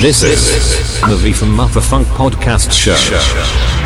This is the V from Motherfunk podcast show.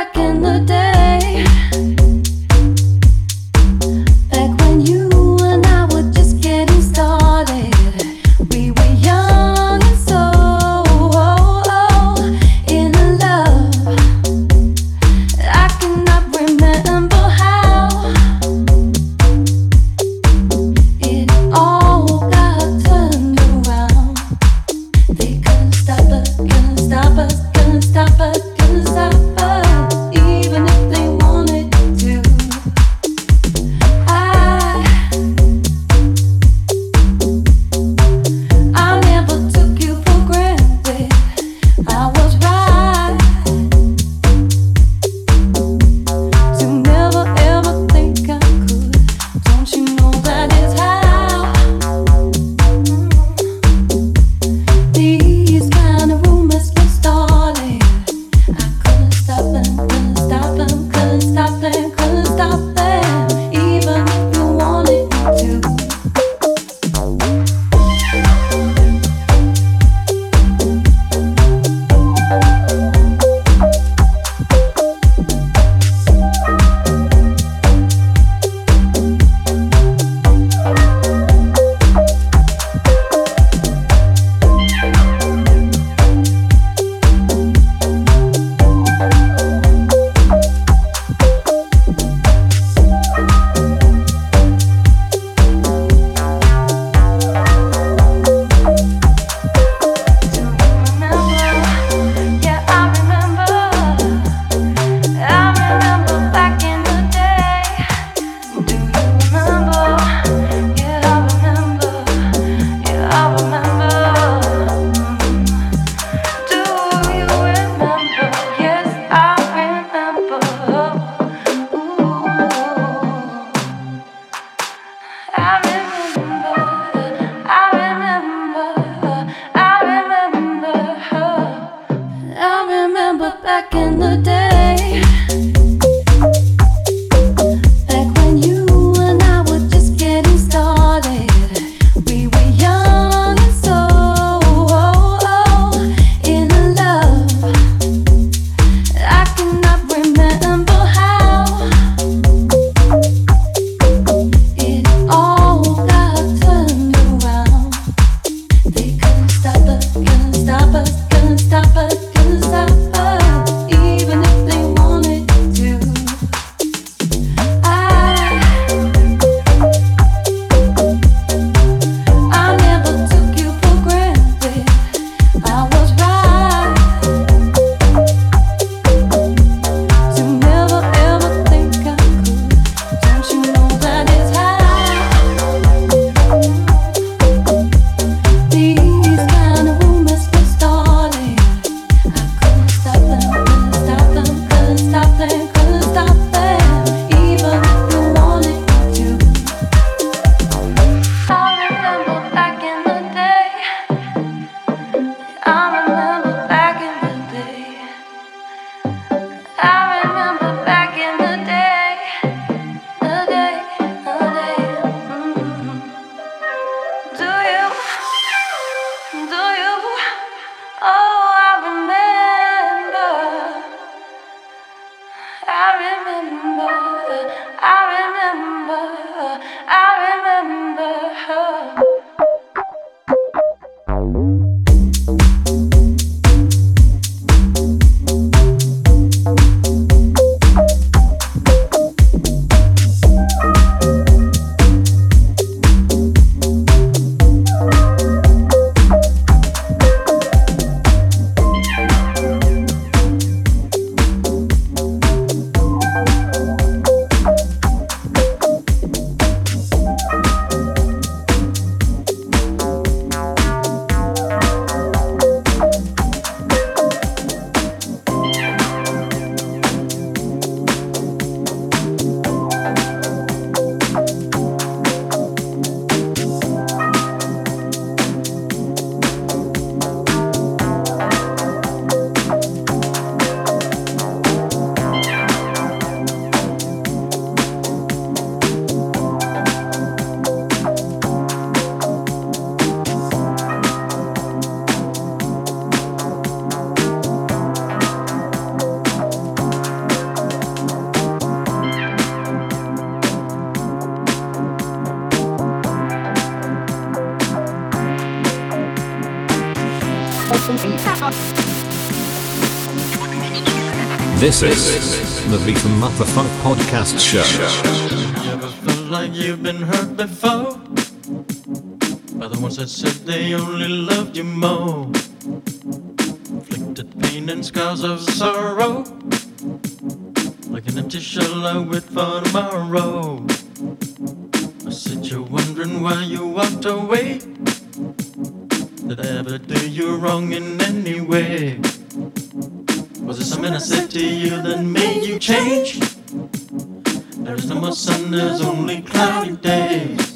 back in the day. This is the Beat and Motherfunk Podcast Show. Never felt like you've been hurt before by the ones that said they only loved you more. Inflicted pain and scars of sorrow, like an empty shell I wait for tomorrow. I said you're wondering why you walked away. Did I ever do you wrong in any way? Was it something I said to you that made you change? There is no more sun, there's only cloudy days.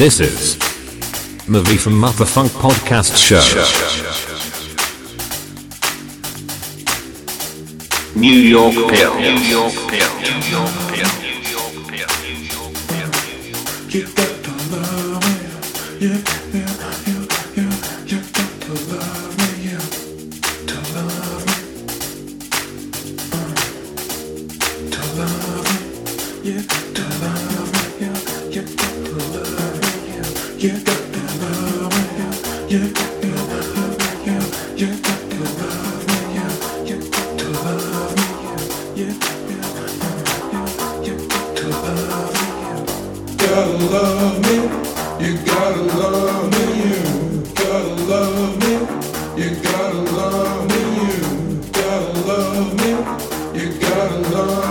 This is movie from Motherfunk Podcast Show. New York Pill. New York Pill. New York Pill. New York Pill. love me, you gotta love me.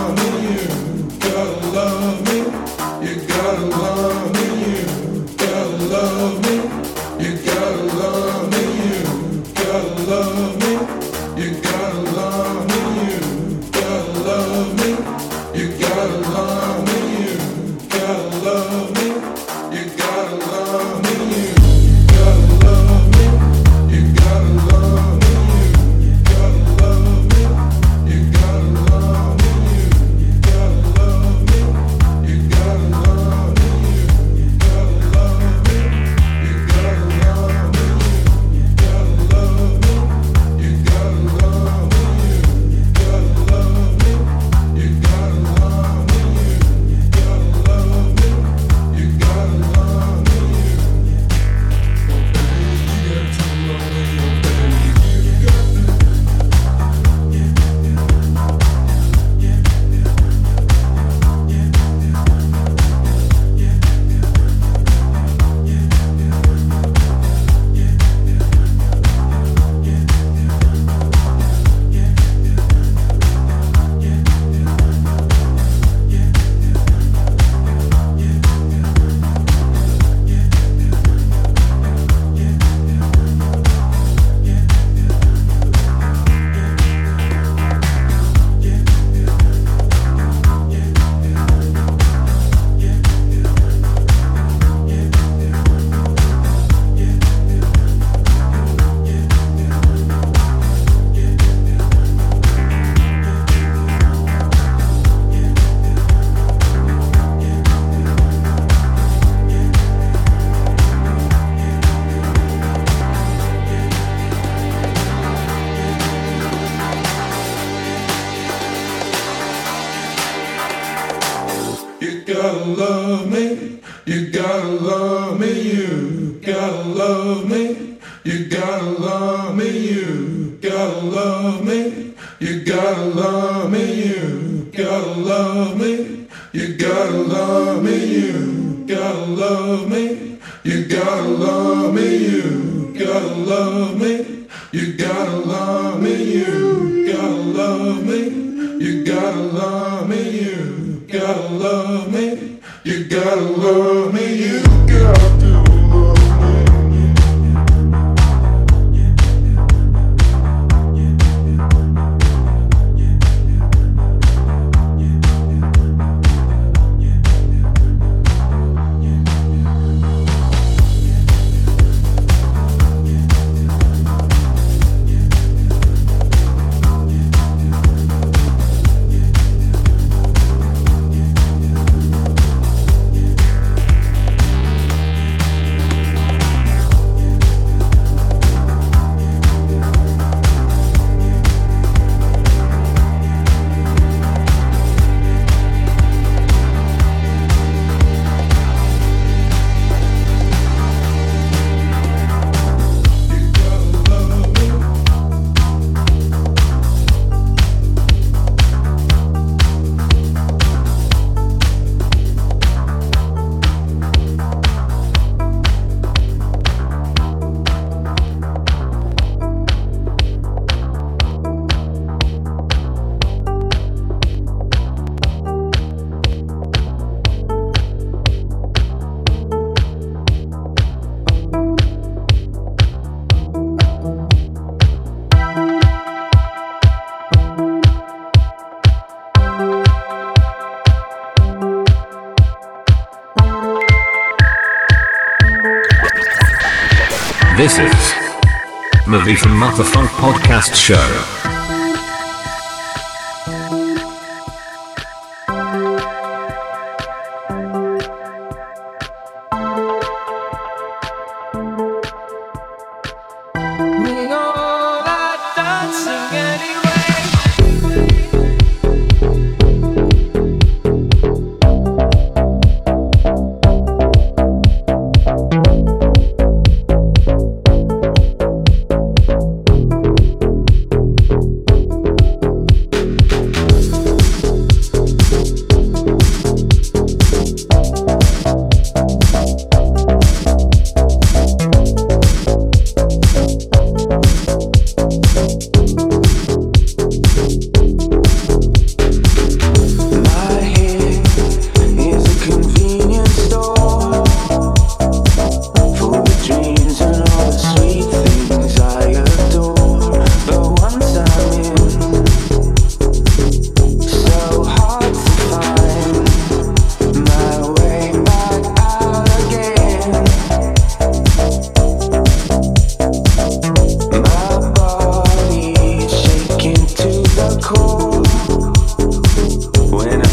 From Motherfunk Podcast Show.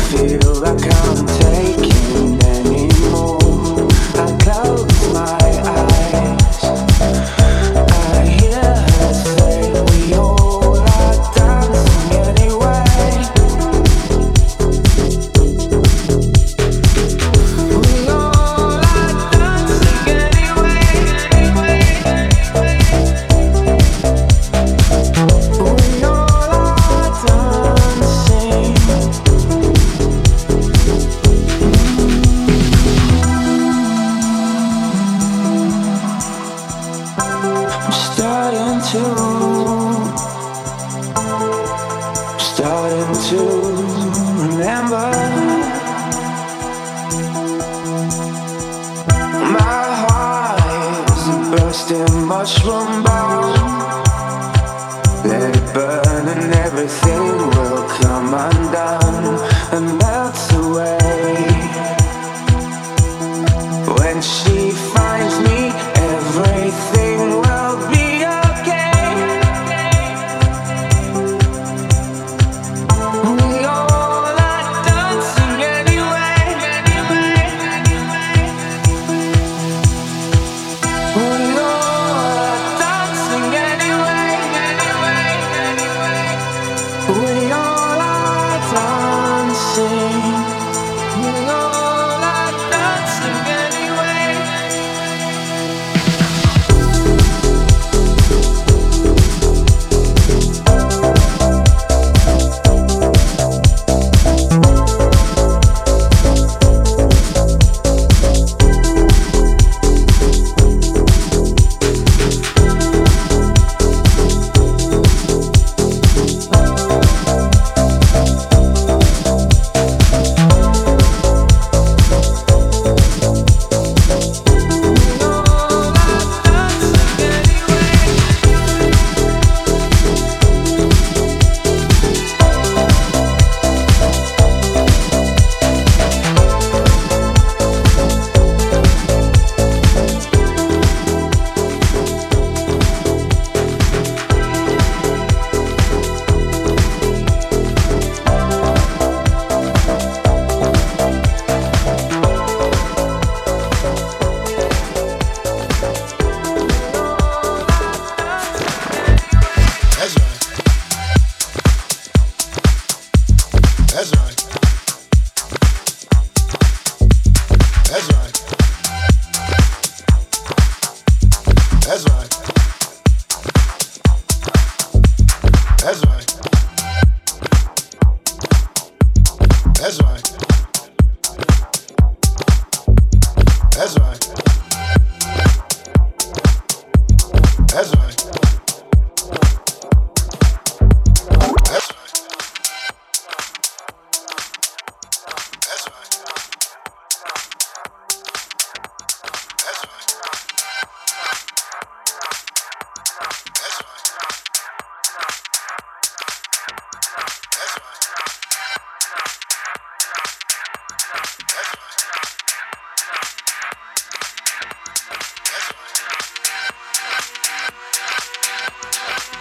Feel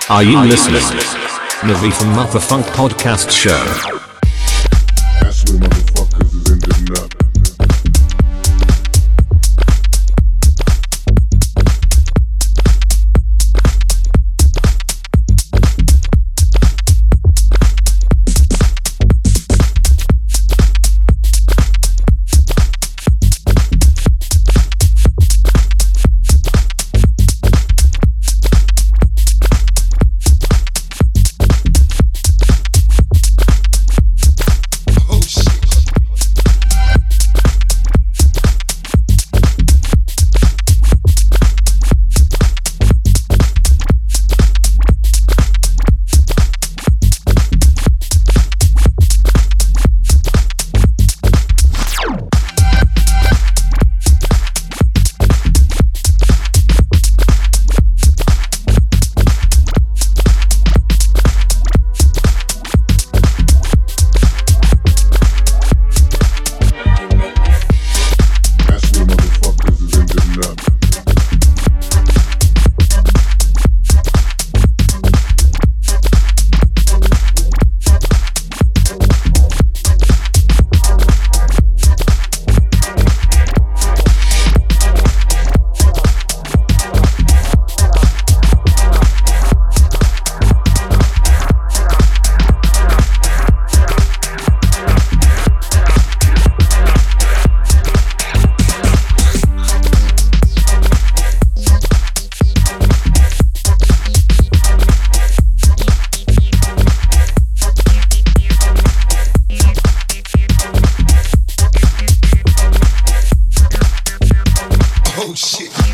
Are you listening? Navi from Motherfunk Podcast Show. Oh shit.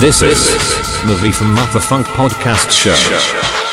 This is the Movie from Motherfunk Podcast Show.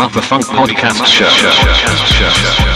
Motherfunk Podcast Show.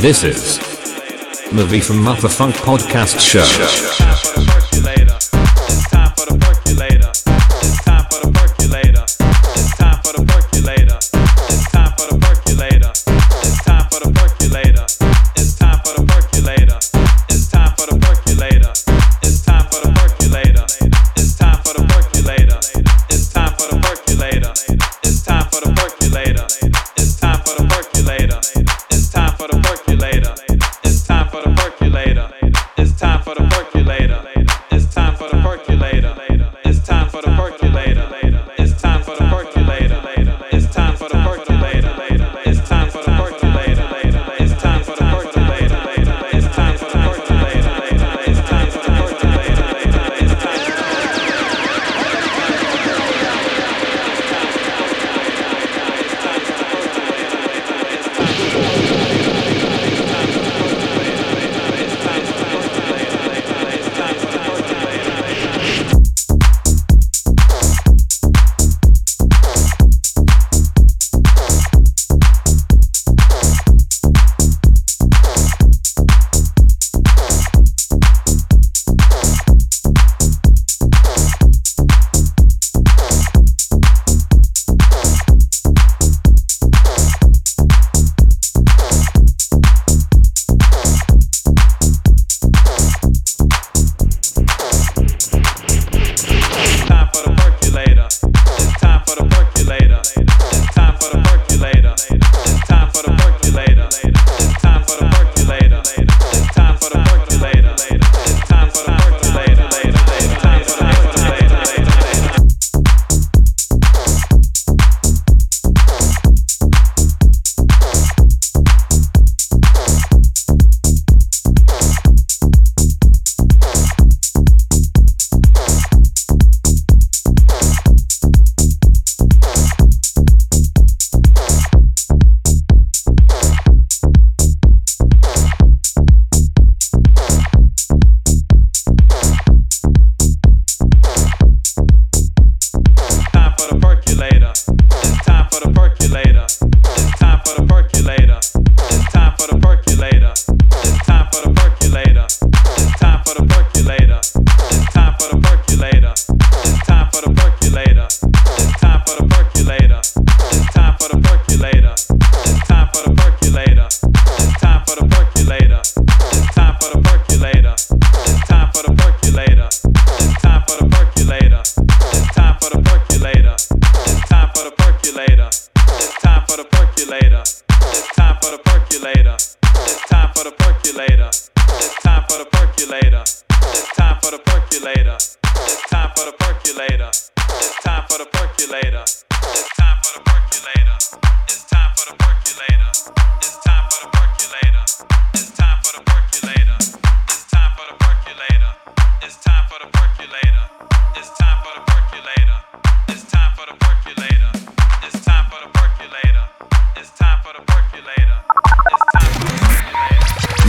This is Movie from Motherfunk Podcast Show.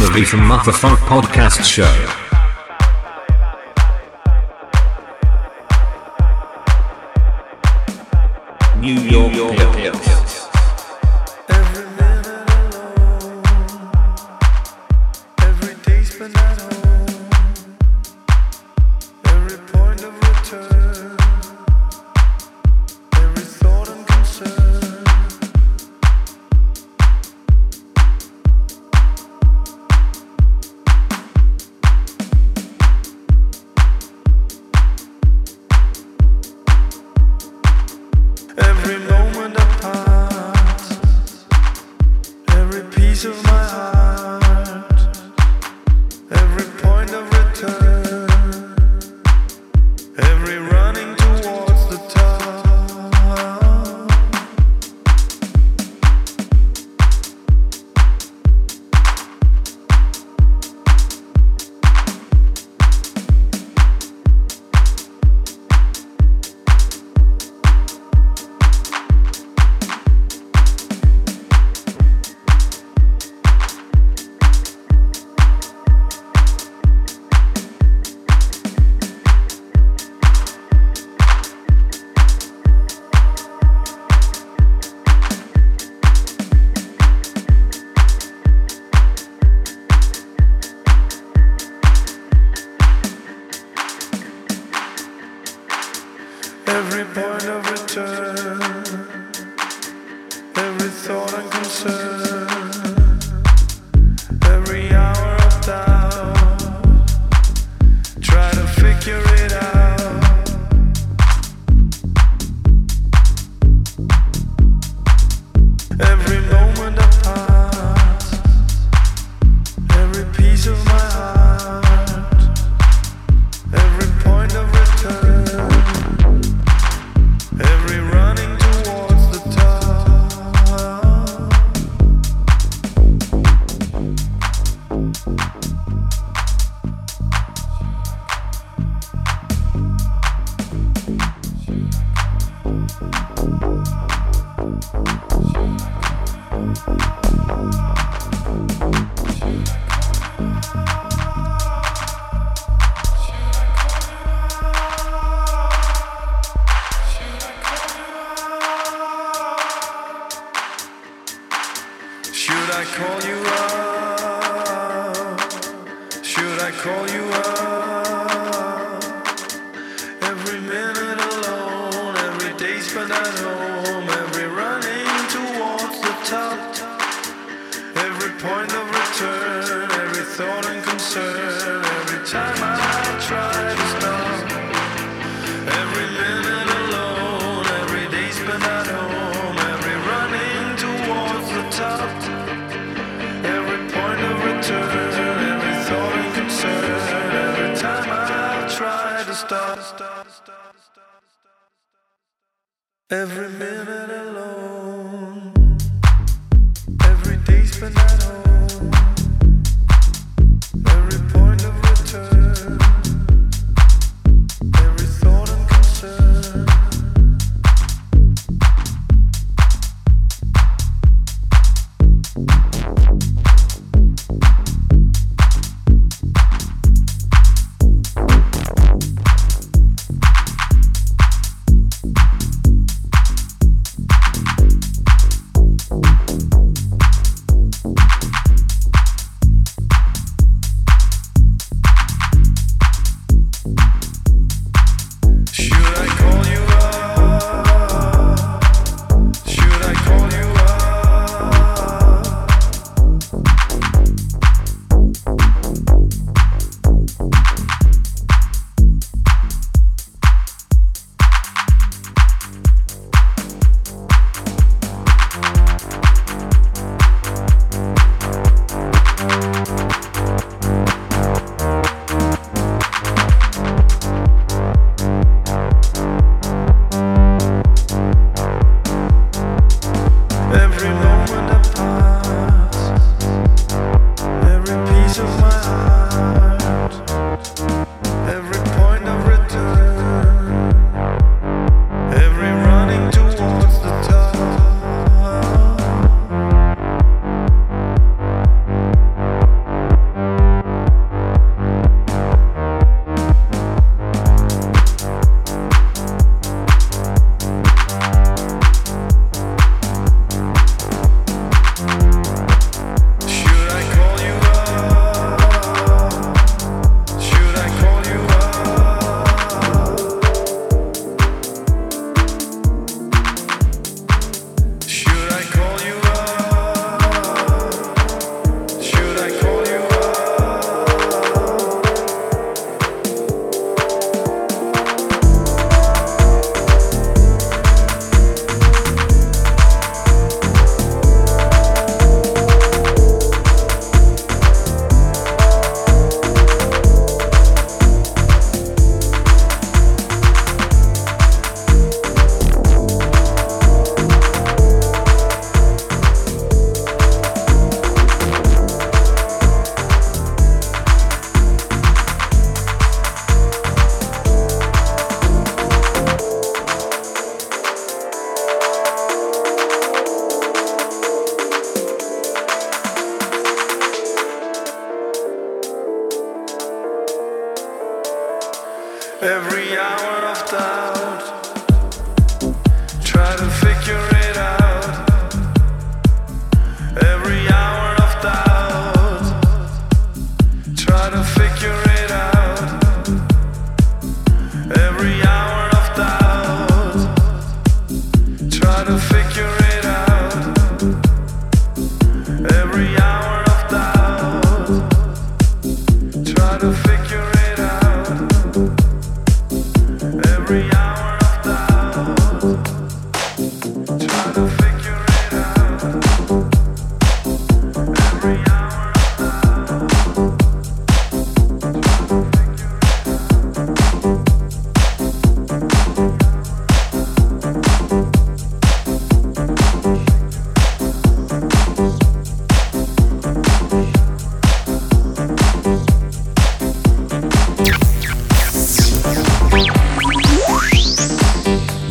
the V from Motherfunk Podcast Show.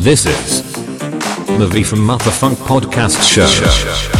This is the V from Motherfunk Podcast Show.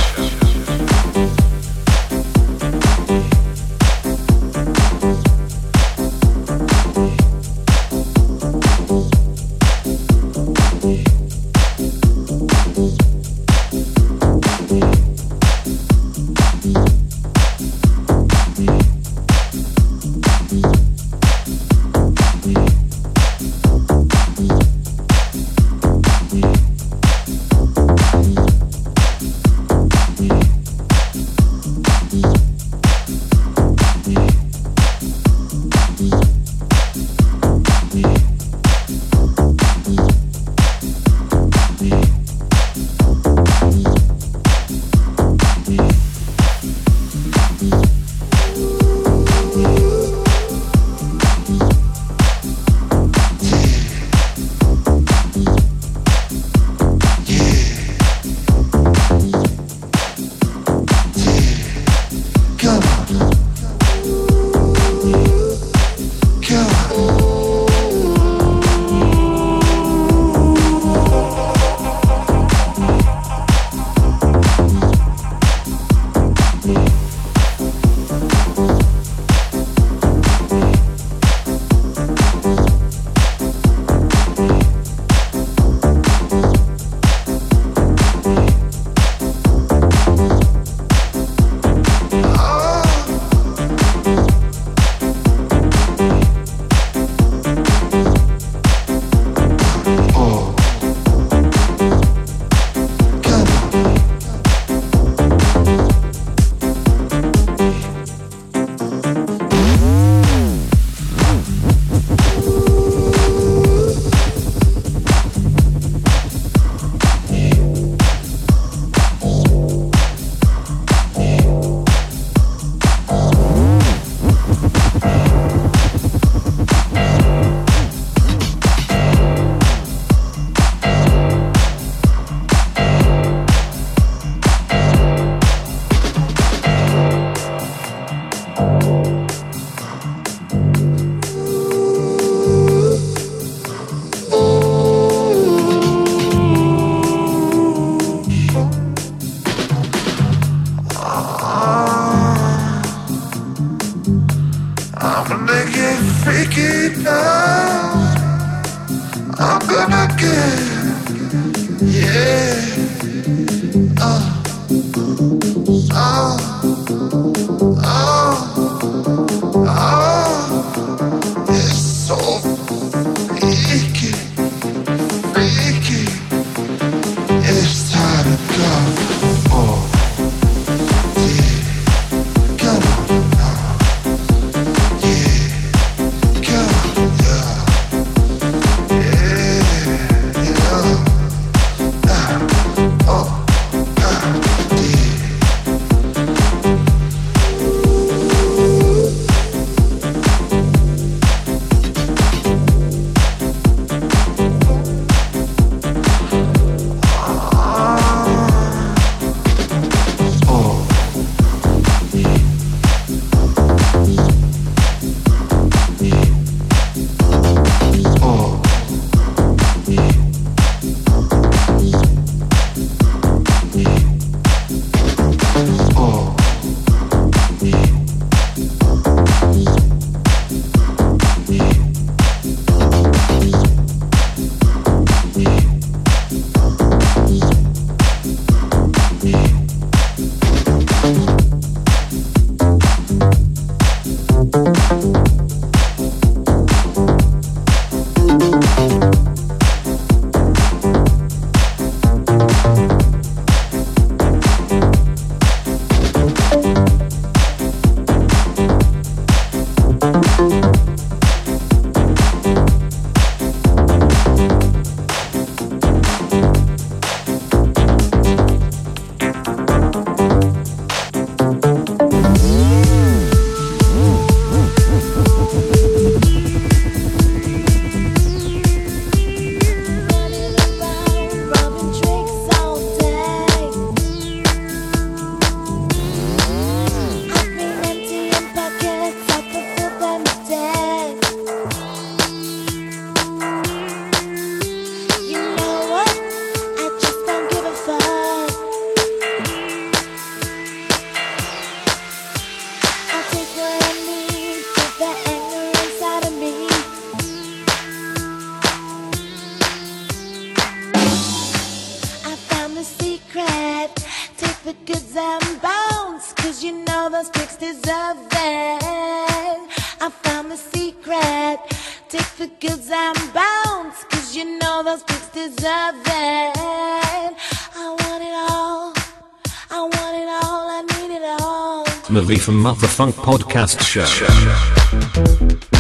Marie from Motherfunk Podcast Show.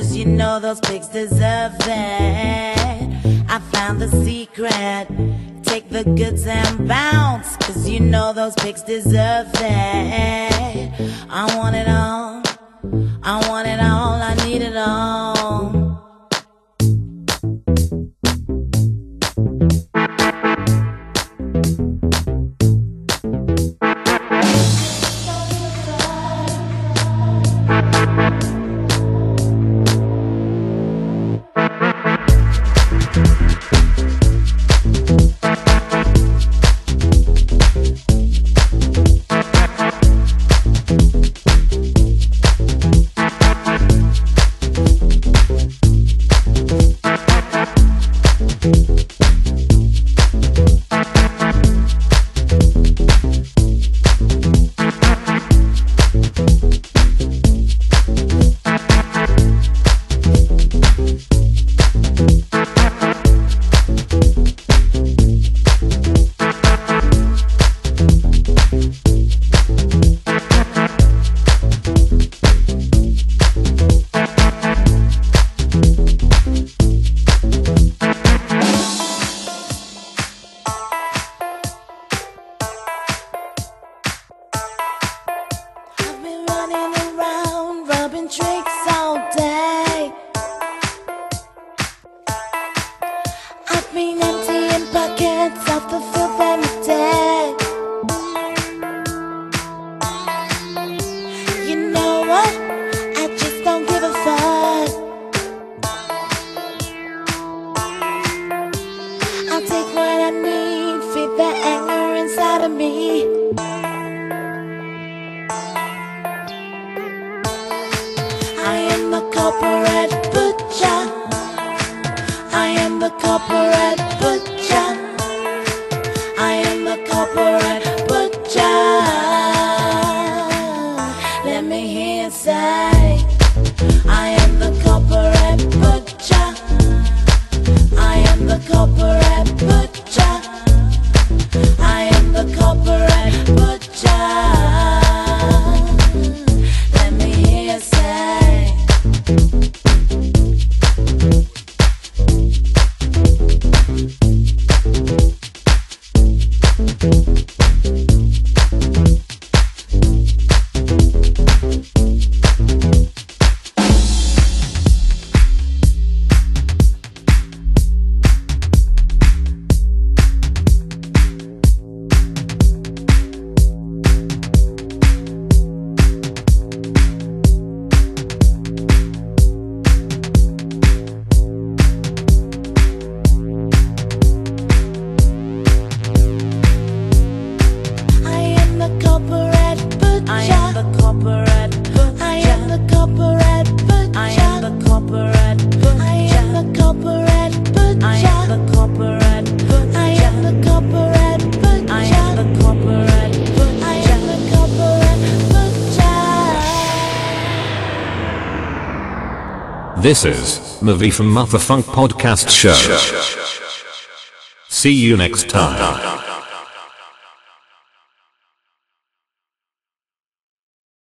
Cause you know those pigs deserve it. I found the secret. Take the goods and bounce, cause you know those pigs deserve it. I want it all. I want it all. I need it all. I need, feed the anger inside of me. I am the corporate butcher. I am the corporate This is Movie from Motherfunk Podcast Show. See you next time.